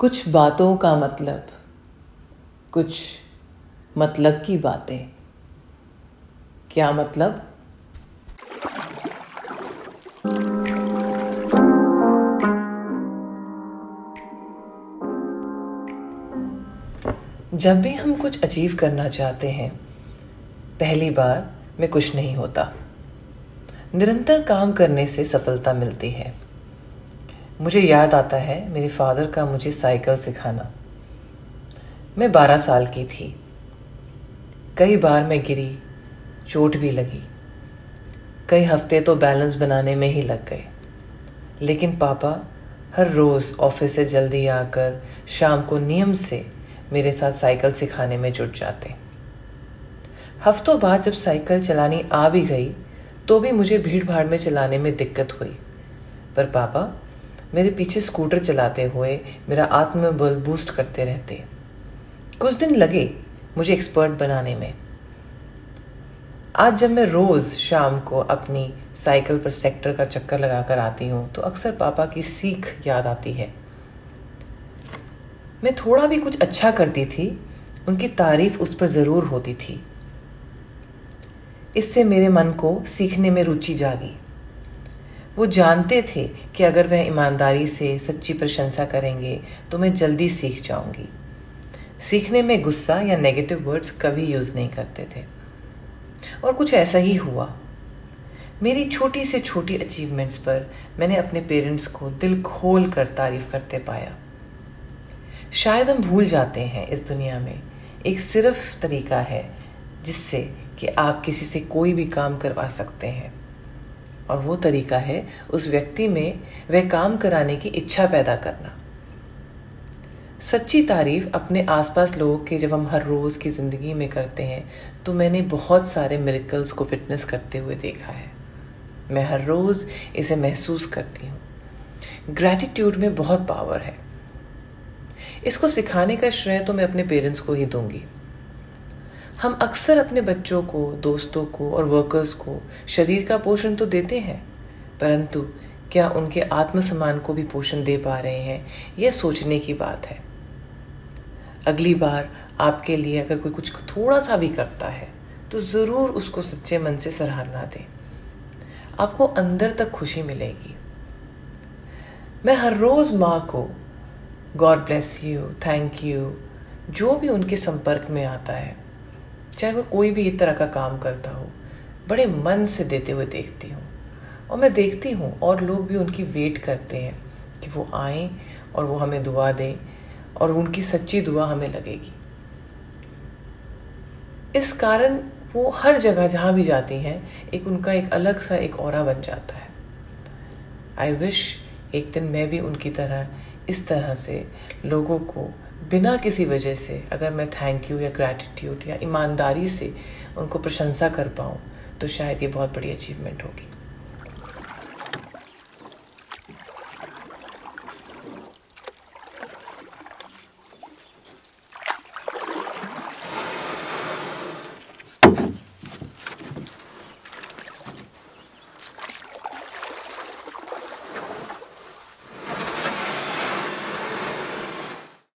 कुछ बातों का मतलब कुछ मतलब की बातें। क्या मतलब? जब भी हम कुछ अचीव करना चाहते हैं, पहली बार में कुछ नहीं होता। निरंतर काम करने से सफलता मिलती है। मुझे याद आता है मेरे फादर का मुझे साइकिल सिखाना। मैं बारह साल की थी। कई बार मैं गिरी, चोट भी लगी। कई हफ़्ते तो बैलेंस बनाने में ही लग गए। लेकिन पापा हर रोज़ ऑफ़िस से जल्दी आकर शाम को नियम से मेरे साथ साइकिल सिखाने में जुट जाते। हफ्तों बाद जब साइकिल चलानी आ भी गई तो भी मुझे भीड़ भाड़ में चलाने में दिक्कत हुई। पर पापा मेरे पीछे स्कूटर चलाते हुए मेरा आत्मबल बूस्ट करते रहते। कुछ दिन लगे मुझे एक्सपर्ट बनाने में। आज जब मैं रोज़ शाम को अपनी साइकिल पर सेक्टर का चक्कर लगाकर आती हूँ तो अक्सर पापा की सीख याद आती है। मैं थोड़ा भी कुछ अच्छा करती थी, उनकी तारीफ़ उस पर ज़रूर होती थी। इससे मेरे मन को सीखने में रुचि जागी। वो जानते थे कि अगर वह ईमानदारी से सच्ची प्रशंसा करेंगे तो मैं जल्दी सीख जाऊँगी। सीखने में गुस्सा या नेगेटिव वर्ड्स कभी यूज़ नहीं करते थे। और कुछ ऐसा ही हुआ। मेरी छोटी से छोटी अचीवमेंट्स पर मैंने अपने पेरेंट्स को दिल खोल कर तारीफ़ करते पाया। शायद हम भूल जाते हैं इस दुनिया में। एक सिर्फ़ तरीका है, जिससे कि आप किसी से कोई भी काम करवा सकते हैं। और वो तरीका है उस व्यक्ति में वह काम कराने की इच्छा पैदा करना। सच्ची तारीफ़ अपने आसपास लोगों के जब हम हर रोज़ की ज़िंदगी में करते हैं तो मैंने बहुत सारे मेरिकल्स को फिटनेस करते हुए देखा है। मैं हर रोज़ इसे महसूस करती हूँ। ग्रैटिट्यूड में बहुत पावर है। इसको सिखाने का श्रेय तो मैं अपने पेरेंट्स को ही दूँगी। हम अक्सर अपने बच्चों को, दोस्तों को और वर्कर्स को शरीर का पोषण तो देते हैं, परंतु क्या उनके आत्मसम्मान को भी पोषण दे पा रहे हैं, यह सोचने की बात है। अगली बार आपके लिए अगर कोई कुछ थोड़ा सा भी करता है तो ज़रूर उसको सच्चे मन से सराहना दें। आपको अंदर तक खुशी मिलेगी। मैं हर रोज़ माँ को God bless you thank you जो भी उनके संपर्क में आता है चाहे वो कोई भी तरह का काम करता हो, बड़े मन से देते हुए देखती हूँ। और मैं देखती हूँ, और लोग भी उनकी वेट करते हैं कि वो आए और वो हमें दुआ दें और उनकी सच्ची दुआ हमें लगेगी। इस कारण वो हर जगह जहाँ भी जाती हैं, एक उनका एक अलग सा एक और बन जाता है। आई विश एक दिन मैं भी उनकी तरह, इस तरह से लोगों को बिना किसी वजह से अगर मैं थैंक यू या ग्रैटिट्यूड या ईमानदारी से उनको प्रशंसा कर पाऊँ तो शायद ये बहुत बड़ी अचीवमेंट होगी।